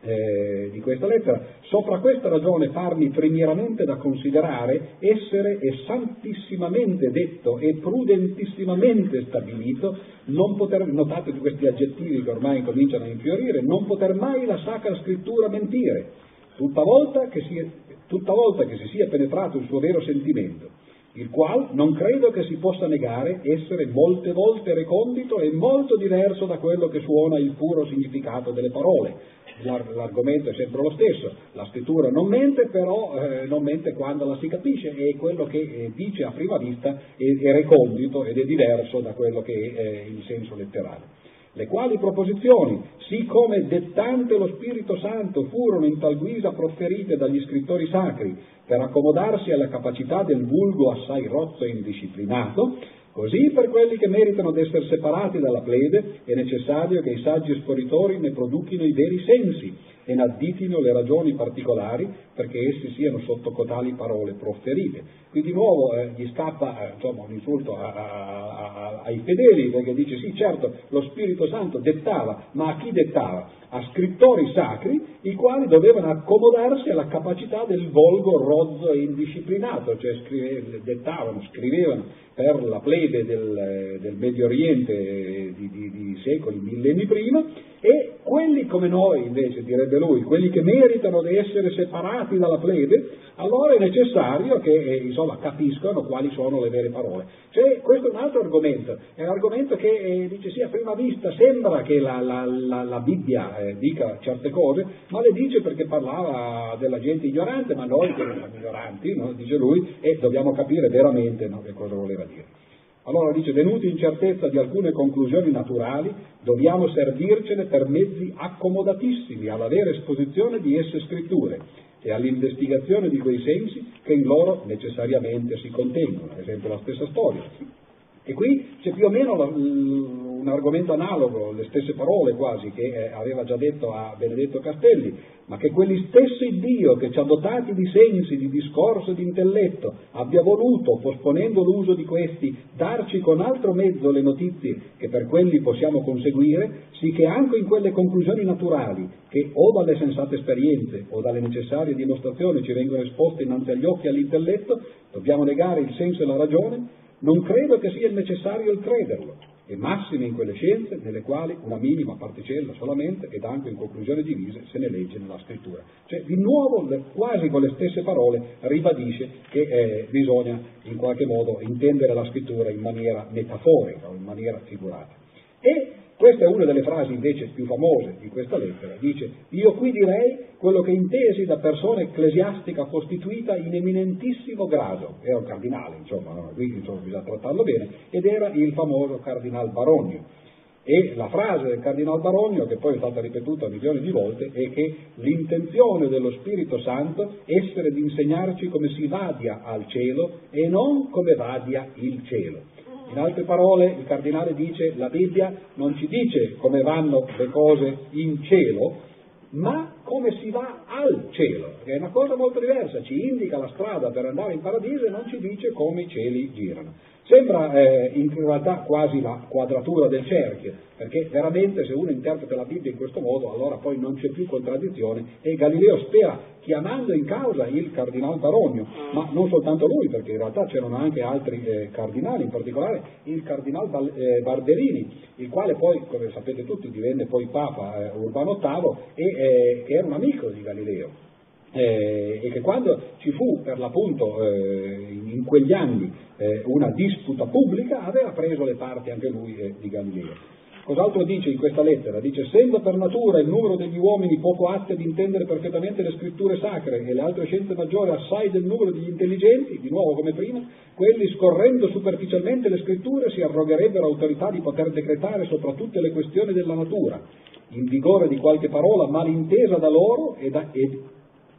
eh, di questa lettera, sopra questa ragione farmi primieramente da considerare essere e santissimamente detto e prudentissimamente stabilito, poter, notate questi aggettivi che ormai cominciano a infiorire, non poter mai la Sacra Scrittura mentire, tutta volta che si, tutta volta che si sia penetrato il suo vero sentimento il qual non credo che si possa negare essere molte volte recondito e molto diverso da quello che suona il puro significato delle parole. L'argomento è sempre lo stesso, la scrittura non mente, però eh, non mente quando la si capisce e quello che eh, dice a prima vista è, è, recondito ed è diverso da quello che è eh, il senso letterale le quali proposizioni, siccome dettante lo Spirito Santo, furono in tal guisa profferite dagli scrittori sacri per accomodarsi alla capacità del vulgo assai rozzo e indisciplinato, così per quelli che meritano di essere separati dalla plebe è necessario che i saggi espositori ne produchino i veri sensi e ne additino le ragioni particolari perché essi siano sotto cotali parole profferite. Qui di nuovo eh, gli scappa eh, insomma, un insulto a, a, a, ai fedeli perché dice sì certo lo Spirito Santo dettava, ma a chi dettava? A scrittori sacri i quali dovevano accomodarsi alla capacità del volgo rozzo e indisciplinato, cioè scrive, dettavano, scrivevano per la plebe del, del Medio Oriente di, di, di secoli, millenni prima e quelli come noi invece, direbbe lui, quelli che meritano di essere separati dalla plebe, allora è necessario che eh, insomma, capiscano quali sono le vere parole. Cioè, questo è un altro argomento, è un argomento che eh, dice sì, a prima vista sembra che la, la, la, la Bibbia eh, dica certe cose, ma le dice perché parlava della gente ignorante, ma noi che siamo ignoranti, no? dice lui, e dobbiamo capire veramente no, che cosa voleva dire. Allora dice, venuti in certezza di alcune conclusioni naturali, dobbiamo servircene per mezzi accomodatissimi alla vera esposizione di esse scritture e all'investigazione di quei sensi che in loro necessariamente si contengono, ad esempio la stessa storia. E qui c'è più o meno un argomento analogo, le stesse parole quasi che eh, aveva già detto a Benedetto Castelli, ma che quegli stessi Dio che ci ha dotati di sensi, di discorso e di intelletto abbia voluto, posponendo l'uso di questi, darci con altro mezzo le notizie che per quelli possiamo conseguire, sì che anche in quelle conclusioni naturali, che o dalle sensate esperienze o dalle necessarie dimostrazioni ci vengono esposte innanzi agli occhi e all'intelletto, dobbiamo negare il senso e la ragione, non credo che sia necessario il crederlo, e massime in quelle scienze nelle quali una minima particella solamente ed anche in conclusioni divise se ne legge nella scrittura. Cioè di nuovo quasi con le stesse parole ribadisce che eh, bisogna in qualche modo intendere la scrittura in maniera metaforica o in maniera figurata. E questa è una delle frasi invece più famose di questa lettera. Dice, io qui direi quello che intesi da persona ecclesiastica costituita in eminentissimo grado, era un cardinale, insomma, qui insomma, bisogna trattarlo bene, ed era il famoso cardinal Baronio. E la frase del cardinal Baronio, che poi è stata ripetuta milioni di volte, è che l'intenzione dello Spirito Santo essere di insegnarci come si vadia al cielo e non come vadia il cielo. In altre parole, il cardinale dice la Bibbia non ci dice come vanno le cose in cielo, ma come si va al cielo, che è una cosa molto diversa, ci indica la strada per andare in paradiso e non ci dice come i cieli girano. Sembra eh, in realtà quasi la quadratura del cerchio, perché veramente se uno interpreta la Bibbia in questo modo allora poi non c'è più contraddizione e Galileo spera, chiamando in causa il cardinale Baronio, ma non soltanto lui, perché in realtà c'erano anche altri eh, cardinali, in particolare il cardinale Bal- eh, Barberini, il quale poi, come sapete tutti, divenne poi Papa eh, Urbano VIII e eh, che era un amico di Galileo. Eh, e che quando ci fu per l'appunto eh, in quegli anni eh, una disputa pubblica aveva preso le parti anche lui eh, di Galileo. Cos'altro dice in questa lettera? Dice, essendo per natura il numero degli uomini poco atti ad intendere perfettamente le scritture sacre e le altre scienze maggiori assai del numero degli intelligenti, di nuovo come prima, quelli scorrendo superficialmente le scritture si arrogherebbero autorità di poter decretare sopra tutte le questioni della natura, in vigore di qualche parola malintesa da loro e, da, ed,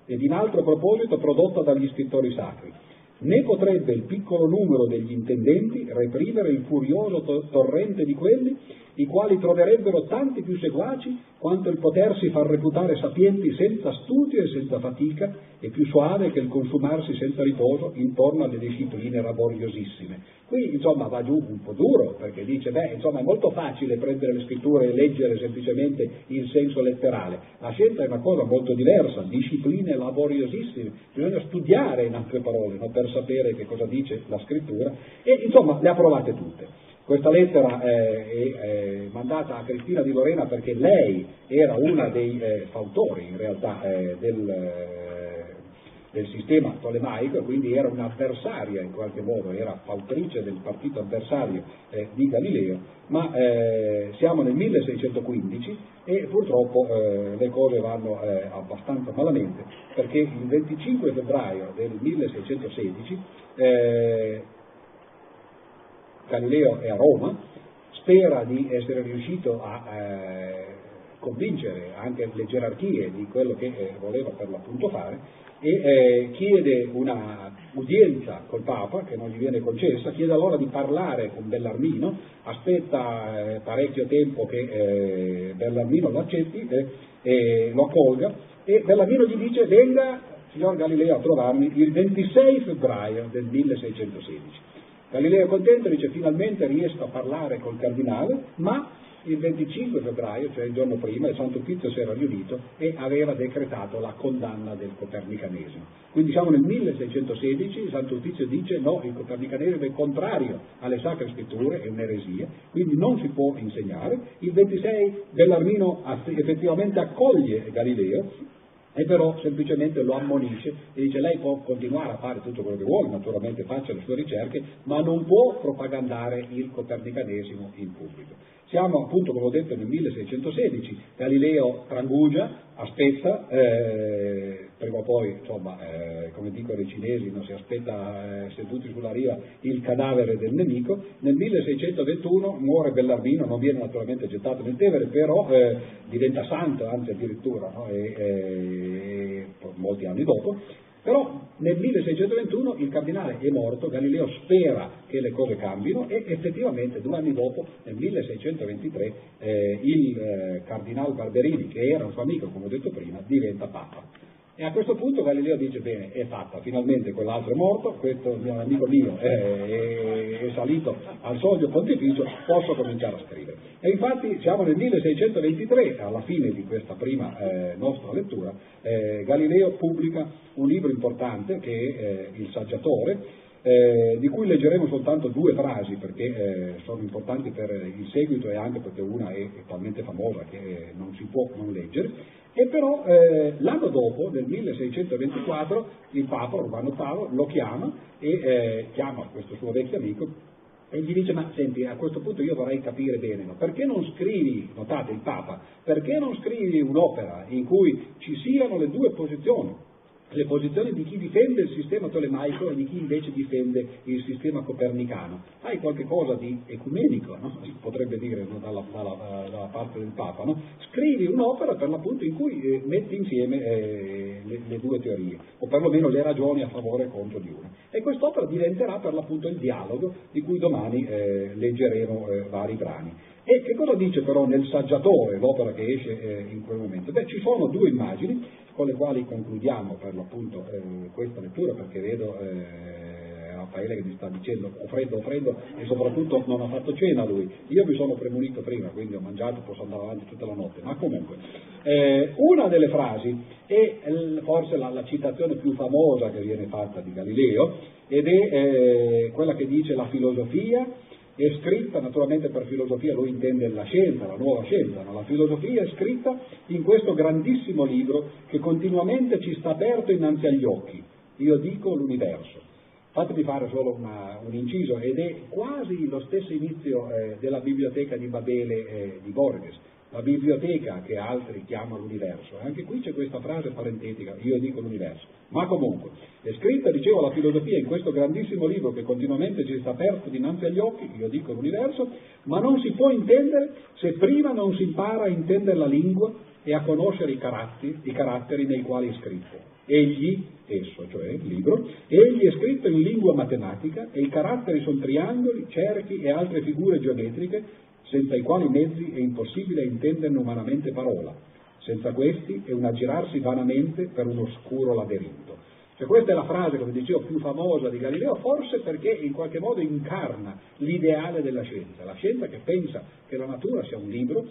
ed in altro proposito prodotta dagli scrittori sacri. Né potrebbe il piccolo numero degli intendenti reprimere il furioso to- torrente di quelli i quali troverebbero tanti più seguaci quanto il potersi far reputare sapienti senza studio e senza fatica e più suave che il consumarsi senza riposo intorno alle discipline laboriosissime. Qui insomma va giù un po' duro perché dice beh insomma è molto facile prendere le scritture e leggere semplicemente in senso letterale, la scienza è una cosa molto diversa, discipline laboriosissime, bisogna studiare in altre parole no? per sapere che cosa dice la scrittura e insomma le ha provate tutte. Questa lettera eh, è, è, mandata a Cristina di Lorena perché lei era una dei eh, fautori in realtà eh, del, eh, del, sistema tolemaico, quindi era un'avversaria in qualche modo, era fautrice del partito avversario eh, di Galileo, ma eh, siamo nel 1615 e purtroppo le cose vanno abbastanza malamente perché il 25 febbraio del 1616 Galileo è a Roma, spera di essere riuscito a eh, convincere anche le gerarchie di quello che eh, voleva per l'appunto fare e eh, chiede una udienza col Papa che non gli viene concessa, chiede allora di parlare con Bellarmino, aspetta eh, parecchio tempo che eh, Bellarmino lo accetti e lo accolga e Bellarmino gli dice venga signor Galileo a trovarmi il 26 febbraio del 1616. Galileo è contento, dice finalmente riesco a parlare col cardinale, ma il 25 febbraio, cioè il giorno prima, il Santo Pizzo si era riunito e aveva decretato la condanna del copernicanesimo. Quindi siamo nel 1616, il Santo Pizzo dice no, il copernicanesimo è contrario alle sacre scritture, è un'eresia, quindi non si può insegnare. Il 26 Bellarmino effettivamente accoglie Galileo e però semplicemente lo ammonisce e dice lei può continuare a fare tutto quello che vuole, naturalmente faccia le sue ricerche, ma non può propagandare il copernicanesimo in pubblico. Siamo appunto, come ho detto, nel 1616, Galileo trangugia, aspetta, eh, prima o poi, insomma, eh, come dicono i cinesi, non si aspetta eh, seduti sulla riva il cadavere del nemico, nel 1621 muore Bellarmino, non viene naturalmente gettato nel Tevere, però eh, diventa santo, anzi addirittura, no? e, e, molti anni dopo, però nel 1621 il cardinale è morto, Galileo spera che le cose cambino e effettivamente due anni dopo, nel 1623, eh, il eh, cardinale Barberini, che era un suo amico, come ho detto prima, diventa papa. E a questo punto Galileo dice, bene, è fatta, finalmente quell'altro è morto, questo mio amico mio è, è, è salito al soglio pontificio, posso cominciare a scrivere. E infatti siamo nel 1623, alla fine di questa prima eh, nostra lettura, eh, Galileo pubblica un libro importante che è eh, Il Saggiatore, eh, di cui leggeremo soltanto due frasi perché eh, sono importanti per il seguito e anche perché una è, è talmente famosa che non si può non leggere, e però eh, l'anno dopo, nel 1624, il Papa Urbano VIII lo chiama e eh, chiama questo suo vecchio amico e gli dice, ma senti, a questo punto io vorrei capire bene, ma perché non scrivi, notate il Papa, perché non scrivi un'opera in cui ci siano le due posizioni? Le posizioni di chi difende il sistema tolemaico e di chi invece difende il sistema copernicano. Hai qualche cosa di ecumenico, no? si potrebbe dire no? dalla, dalla, dalla, parte del Papa. No? Scrivi un'opera per l'appunto in cui eh, metti insieme eh, le, le, due teorie, o perlomeno le ragioni a favore e contro di una. E quest'opera diventerà per l'appunto il dialogo di cui domani eh, leggeremo eh, vari brani. E che cosa dice però nel saggiatore, l'opera che esce eh, in quel momento? Beh, ci sono due immagini con le quali concludiamo per l'appunto eh, questa lettura perché vedo eh, Raffaele che mi sta dicendo ho freddo, ho freddo e soprattutto non ha fatto cena lui. Io mi sono premunito prima, quindi ho mangiato, posso andare avanti tutta la notte, ma comunque eh, una delle frasi è forse la, la, citazione più famosa che viene fatta di Galileo ed è eh, quella che dice la filosofia è scritta naturalmente per filosofia, lui intende la scienza, la nuova scienza, no? la filosofia è scritta in questo grandissimo libro che continuamente ci sta aperto innanzi agli occhi, io dico l'universo. Fatemi fare solo una, un inciso ed è quasi lo stesso inizio eh, della biblioteca di Babele eh, di Borges la biblioteca che altri chiamano l'universo. Anche qui c'è questa frase parentetica, io dico l'universo. Ma comunque, è scritta, dicevo, la filosofia in questo grandissimo libro che continuamente ci sta aperto dinanzi agli occhi, io dico l'universo, ma non si può intendere se prima non si impara a intendere la lingua e a conoscere i caratteri, i caratteri nei quali è scritto. Egli, esso, cioè il libro, egli è scritto in lingua matematica e i caratteri sono triangoli, cerchi e altre figure geometriche senza i quali mezzi è impossibile intenderne umanamente parola. Senza questi è un aggirarsi vanamente per un oscuro laberinto. Cioè questa è la frase, come dicevo, più famosa di Galileo, forse perché in qualche modo incarna l'ideale della scienza, la scienza che pensa che la natura sia un libro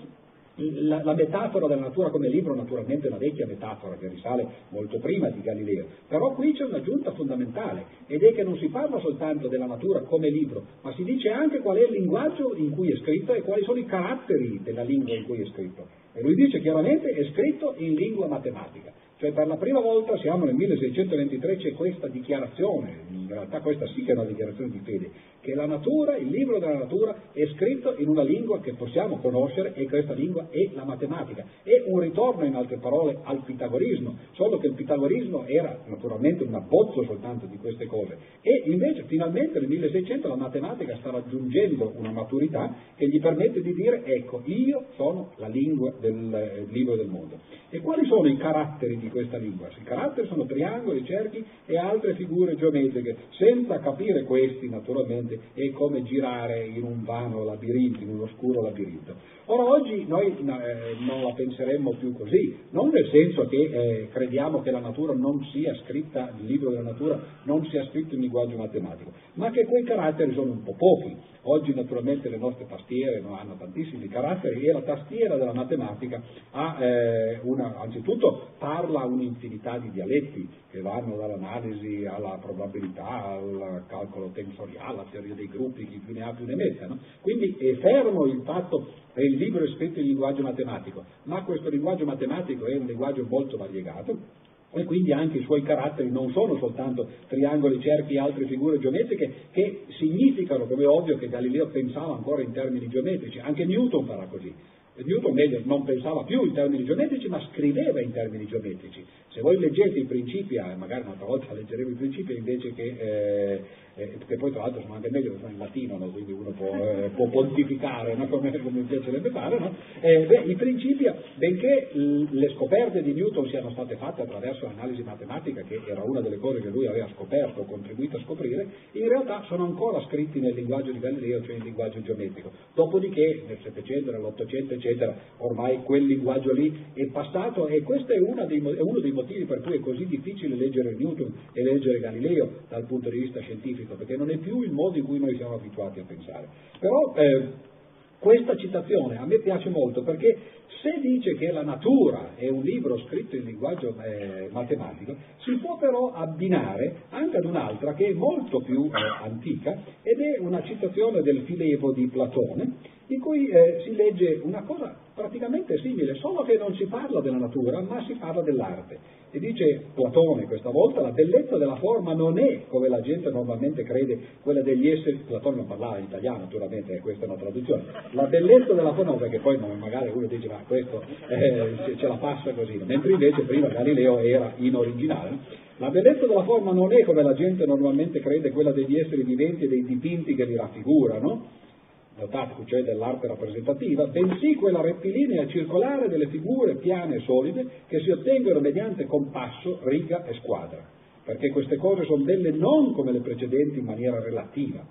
la, la, metafora della natura come libro naturalmente è una vecchia metafora che risale molto prima di Galileo, però qui c'è un'aggiunta fondamentale ed è che non si parla soltanto della natura come libro, ma si dice anche qual è il linguaggio in cui è scritto e quali sono i caratteri della lingua in cui è scritto. E lui dice chiaramente è scritto in lingua matematica. Cioè per la prima volta, siamo nel 1623, c'è questa dichiarazione, in realtà questa sì che è una dichiarazione di fede, che la natura, il libro della natura è scritto in una lingua che possiamo conoscere e questa lingua è la matematica. È un ritorno, in altre parole, al pitagorismo, solo che il pitagorismo era naturalmente un abbozzo soltanto di queste cose. E invece finalmente nel 1600 la matematica sta raggiungendo una maturità che gli permette di dire ecco, io sono la lingua del eh, libro del mondo. E quali sono i caratteri di questa lingua? I caratteri sono triangoli, cerchi e altre figure geometriche. Senza capire questi, naturalmente, è come girare in un vano labirinto, in un oscuro labirinto. Ora oggi noi eh, non la penseremmo più così, non nel senso che eh, crediamo che la natura non sia scritta, il libro della natura non sia scritto in linguaggio matematico, ma che quei caratteri sono un po' pochi. Oggi naturalmente le nostre tastiere no, hanno tantissimi caratteri e la tastiera della matematica ha, eh, una, anzitutto parla un'infinità di dialetti che vanno dall'analisi alla probabilità, al calcolo tensoriale, alla teoria dei gruppi, chi più ne ha più ne metta. No? Quindi è fermo il fatto che il libro è scritto in linguaggio matematico, ma questo linguaggio matematico è un linguaggio molto variegato e quindi anche i suoi caratteri non sono soltanto triangoli, cerchi e altre figure geometriche che significano, come è ovvio, che Galileo pensava ancora in termini geometrici, anche Newton farà così. Newton meglio non pensava più in termini geometrici, ma scriveva in termini geometrici. Se voi leggete i principi, eh, magari un'altra volta leggeremo i principi invece che eh, eh, che poi tra l'altro sono anche meglio che sono in latino, no? quindi uno può, eh, può pontificare no? come, come piacerebbe fare. No? Eh, beh, I principi, benché le scoperte di Newton siano state fatte attraverso l'analisi matematica, che era una delle cose che lui aveva scoperto o contribuito a scoprire, in realtà sono ancora scritti nel linguaggio di Galileo, cioè il linguaggio geometrico. Dopodiché, nel Settecento, nell'Ottocento, eccetera, ormai quel linguaggio lì è passato e questo è, dei, è uno dei motivi per cui è così difficile leggere Newton e leggere Galileo dal punto di vista scientifico scientifico, perché non è più il modo in cui noi siamo abituati a pensare. Però eh, questa citazione a me piace molto perché se dice che la natura è un libro scritto in linguaggio eh, matematico, si può però abbinare anche ad un'altra che è molto più eh, antica ed è una citazione del Filebo di Platone, in cui eh, si legge una cosa praticamente simile, solo che non si parla della natura, ma si parla dell'arte. E dice Platone questa volta, la bellezza della forma non è, come la gente normalmente crede, quella degli esseri, Platone non parlava in italiano naturalmente, eh, questa è una traduzione, la bellezza della forma, perché poi magari uno dice ma questo eh, ce la passa così, mentre invece prima Galileo era in originale, la bellezza della forma non è come la gente normalmente crede, quella degli esseri viventi e dei dipinti che li raffigurano, notate cioè dell'arte rappresentativa, bensì quella rettilinea circolare delle figure piane e solide che si ottengono mediante compasso, riga e squadra, perché queste cose sono belle non come le precedenti in maniera relativa,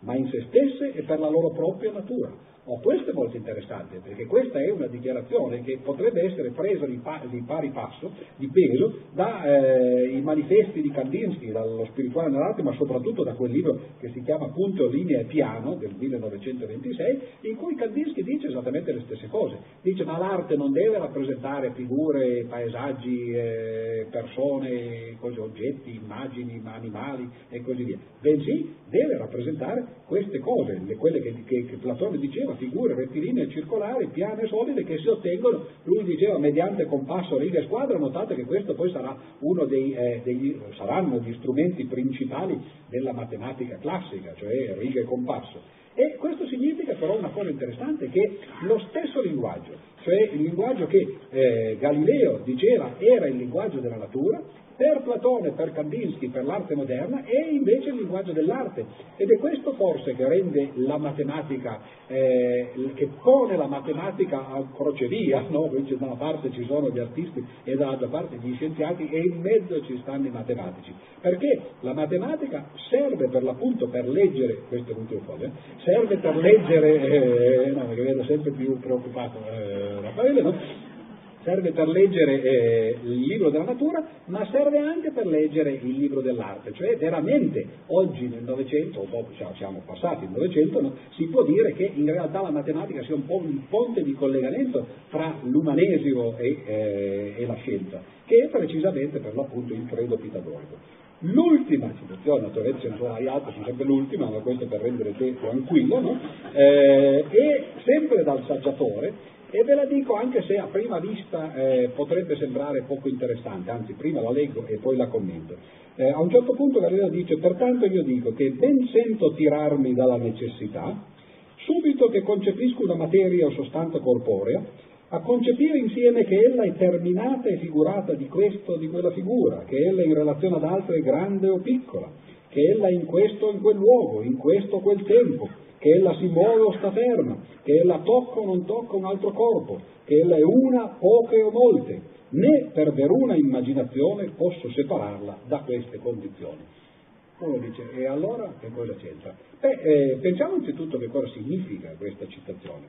ma in se stesse e per la loro propria natura, Oh, questo è molto interessante perché questa è una dichiarazione che potrebbe essere presa di, pa- di pari passo, di peso, dai eh, manifesti di Kandinsky, dallo spirituale nell'arte, ma soprattutto da quel libro che si chiama Punto, Linea e Piano del 1926, in cui Kandinsky dice esattamente le stesse cose. Dice ma l'arte non deve rappresentare figure, paesaggi, eh, persone, cose, oggetti, immagini, animali e così via, bensì deve rappresentare queste cose, le, quelle che, che, che Platone diceva figure rettilinee circolari, piane solide che si ottengono, lui diceva mediante compasso, riga e squadra, notate che questo poi sarà uno dei, eh, degli, saranno gli strumenti principali della matematica classica, cioè riga e compasso. E questo significa però una cosa interessante, che lo stesso linguaggio, cioè il linguaggio che eh, Galileo diceva era il linguaggio della natura, per Platone, per Kandinsky, per l'arte moderna, è invece il linguaggio dell'arte. Ed è questo forse che rende la matematica, eh, che pone la matematica a crocevia, no? da una parte ci sono gli artisti e dall'altra parte gli scienziati e in mezzo ci stanno i matematici. Perché la matematica serve per l'appunto per leggere, questo è l'ultimo cosa, eh, serve per leggere, eh, no, perché vedo sempre più preoccupato eh, Raffaele, no? Serve per leggere eh, il libro della natura, ma serve anche per leggere il libro dell'arte, cioè veramente oggi nel Novecento, o dopo cioè, siamo passati il Novecento, no, si può dire che in realtà la matematica sia un po' un ponte di collegamento fra l'umanesimo e, eh, e la scienza, che è precisamente per l'appunto il credo pitagorico. L'ultima citazione, naturalmente ce ne sono altre, sono sempre l'ultima, ma questo per rendere te tranquillo, no? eh, è sempre dal saggiatore, e ve la dico anche se a prima vista eh, potrebbe sembrare poco interessante, anzi prima la leggo e poi la commento. Eh, a un certo punto Galileo dice, pertanto io dico che ben sento tirarmi dalla necessità, subito che concepisco una materia o sostanza corporea, a concepire insieme che ella è terminata e figurata di questo o di quella figura, che ella in relazione ad altre è grande o piccola, che ella è in questo o in quel luogo, in questo o quel tempo, che ella si muove o sta ferma, che ella tocca o non tocca un altro corpo, che ella è una, poche o molte, né per veruna immaginazione posso separarla da queste condizioni. Uno dice, e allora che cosa c'entra? Beh, eh, pensiamo innanzitutto che cosa significa questa citazione.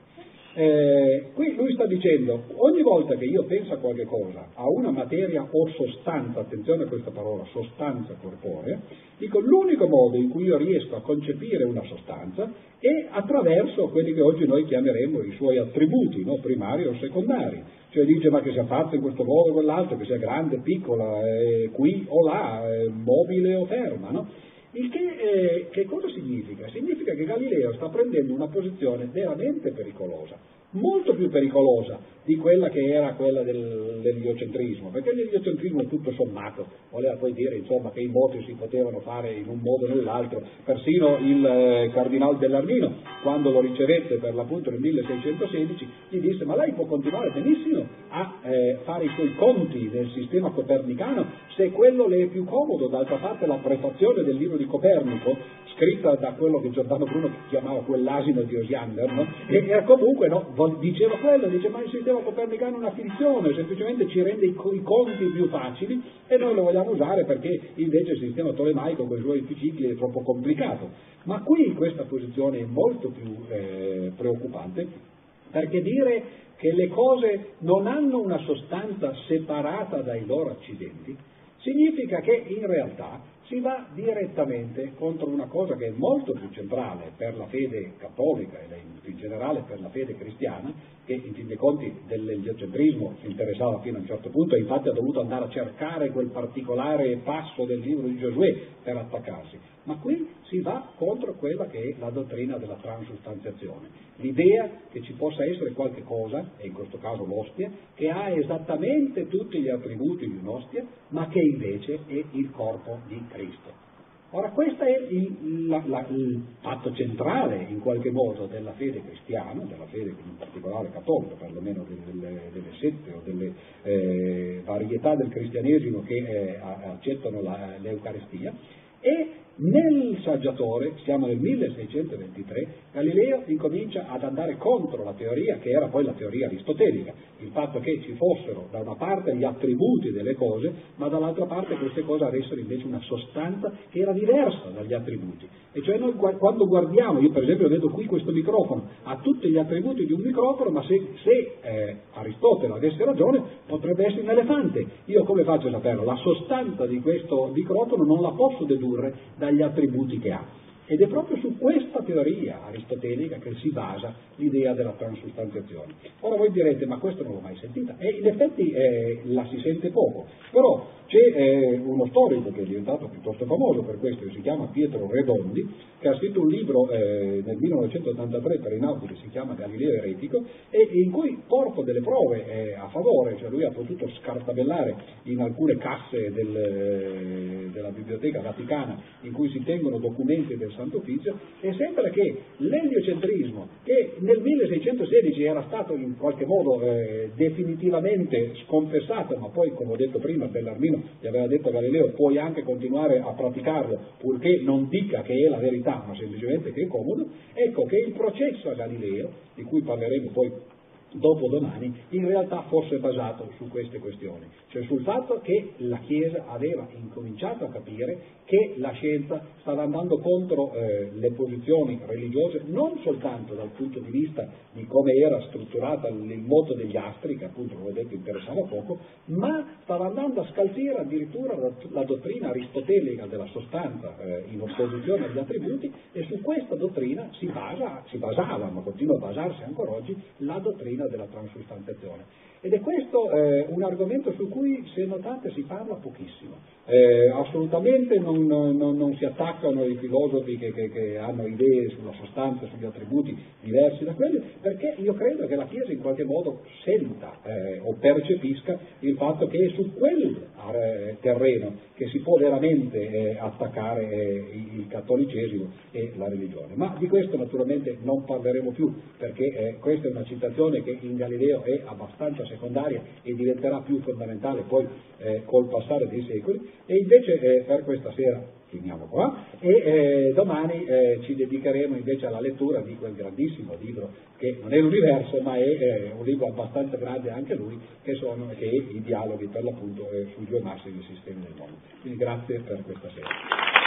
Eh, qui lui sta dicendo, ogni volta che io penso a qualche cosa, a una materia o sostanza, attenzione a questa parola, sostanza corporea, dico l'unico modo in cui io riesco a concepire una sostanza è attraverso quelli che oggi noi chiameremo i suoi attributi, no? primari o secondari. Cioè dice ma che sia fatto in questo modo o quell'altro, che sia grande, piccola, eh, qui o là, eh, mobile o ferma, no? Il che, eh, che cosa significa? Significa che Galileo sta prendendo una posizione veramente pericolosa, molto più pericolosa di quella che era quella del, dell'idiocentrismo, perché l'iliocentrismo tutto sommato voleva poi dire insomma, che i voti si potevano fare in un modo o nell'altro, persino il eh, cardinale Bellarmino quando lo ricevette per l'appunto nel 1616 gli disse ma lei può continuare benissimo a eh, fare i suoi conti nel sistema copernicano se quello le è più comodo, d'altra parte la prefazione del libro di Copernico scritta da quello che Giordano Bruno chiamava quell'asino di Osiander, no? era comunque, no, diceva quello, dice ma il sistema copernicano è una finzione, semplicemente ci rende i, i, conti più facili e noi lo vogliamo usare perché invece il sistema tolemaico con i suoi cicli è troppo complicato. Ma qui questa posizione è molto più eh, preoccupante perché dire che le cose non hanno una sostanza separata dai loro accidenti significa che in realtà si va direttamente contro una cosa che è molto più centrale per la fede cattolica e in generale per la fede cristiana, che in fin dei conti dell'eliocentrismo interessava fino a un certo punto e infatti ha dovuto andare a cercare quel particolare passo del libro di Giosuè per attaccarsi. Ma qui si va contro quella che è la dottrina della transustanziazione, l'idea che ci possa essere qualche cosa, e in questo caso l'ostia, che ha esattamente tutti gli attributi di un'ostia, ma che invece è il corpo di Cristo. Ora questo è il, la, la, il, fatto centrale in qualche modo della fede cristiana, della fede in particolare cattolica, perlomeno delle, delle sette o delle eh, varietà del cristianesimo che eh, accettano la, l'Eucaristia, e Nel saggiatore, siamo nel 1623, Galileo incomincia ad andare contro la teoria che era poi la teoria aristotelica, il fatto che ci fossero da una parte gli attributi delle cose, ma dall'altra parte queste cose avessero invece una sostanza che era diversa dagli attributi. E cioè noi quando guardiamo, io per esempio vedo qui questo microfono, ha tutti gli attributi di un microfono, ma se, se eh, Aristotele avesse ragione potrebbe essere un elefante. Io come faccio a saperlo? La sostanza di questo microfono non la posso dedurre dagli attributi che ha. Ed è proprio su questa teoria aristotelica che si basa l'idea della transustanziazione. Ora voi direte, ma questo non l'ho mai sentita, e in effetti eh, la si sente poco, però c'è uno storico che è diventato piuttosto famoso per questo, che si chiama Pietro Redondi, che ha scritto un libro eh, nel 1983 per i nautici, si chiama Galileo Eretico, e in cui porta delle prove eh, a favore, cioè lui ha potuto scartabellare in alcune casse del, eh, della Biblioteca Vaticana in cui si tengono documenti del Santo Ufficio, e sembra che l'eliocentrismo, che nel 1616 era stato in qualche modo eh, definitivamente sconfessato, ma poi, come ho detto prima, Bellarmino gli aveva detto Galileo puoi anche continuare a praticarlo purché non dica che è la verità ma semplicemente che è comodo, ecco che il processo a Galileo, di cui parleremo poi dopodomani, in realtà fosse basato su queste questioni, cioè sul fatto che la Chiesa aveva incominciato a capire che la scienza stava andando contro eh, le posizioni religiose non soltanto dal punto di vista di come era strutturata il moto degli astri, che appunto come ho detto interessava poco, ma stava andando a scalzire addirittura la, la dottrina aristotelica della sostanza eh, in opposizione agli attributi e su questa dottrina si, basa, si basava, ma continua a basarsi ancora oggi, la dottrina della transustanziazione. Ed è questo eh, un argomento su cui, se notate, si parla pochissimo. Eh, assolutamente non, non, non, si attaccano i filosofi che, che, che, hanno idee sulla sostanza, sugli attributi diversi da quelli, perché io credo che la Chiesa in qualche modo senta eh, o percepisca il fatto che è su quel eh, terreno che si può veramente eh, attaccare eh, il cattolicesimo e la religione. Ma di questo naturalmente non parleremo più, perché questa è una citazione che in Galileo è abbastanza secondaria e diventerà più fondamentale poi eh, col passare dei secoli e invece eh, per questa sera finiamo qua e eh, domani eh, ci dedicheremo invece alla lettura di quel grandissimo libro che non è l'universo ma è eh, un libro abbastanza grande anche lui che sono che i dialoghi per l'appunto sui due massimi sistemi del mondo. Quindi grazie per questa sera.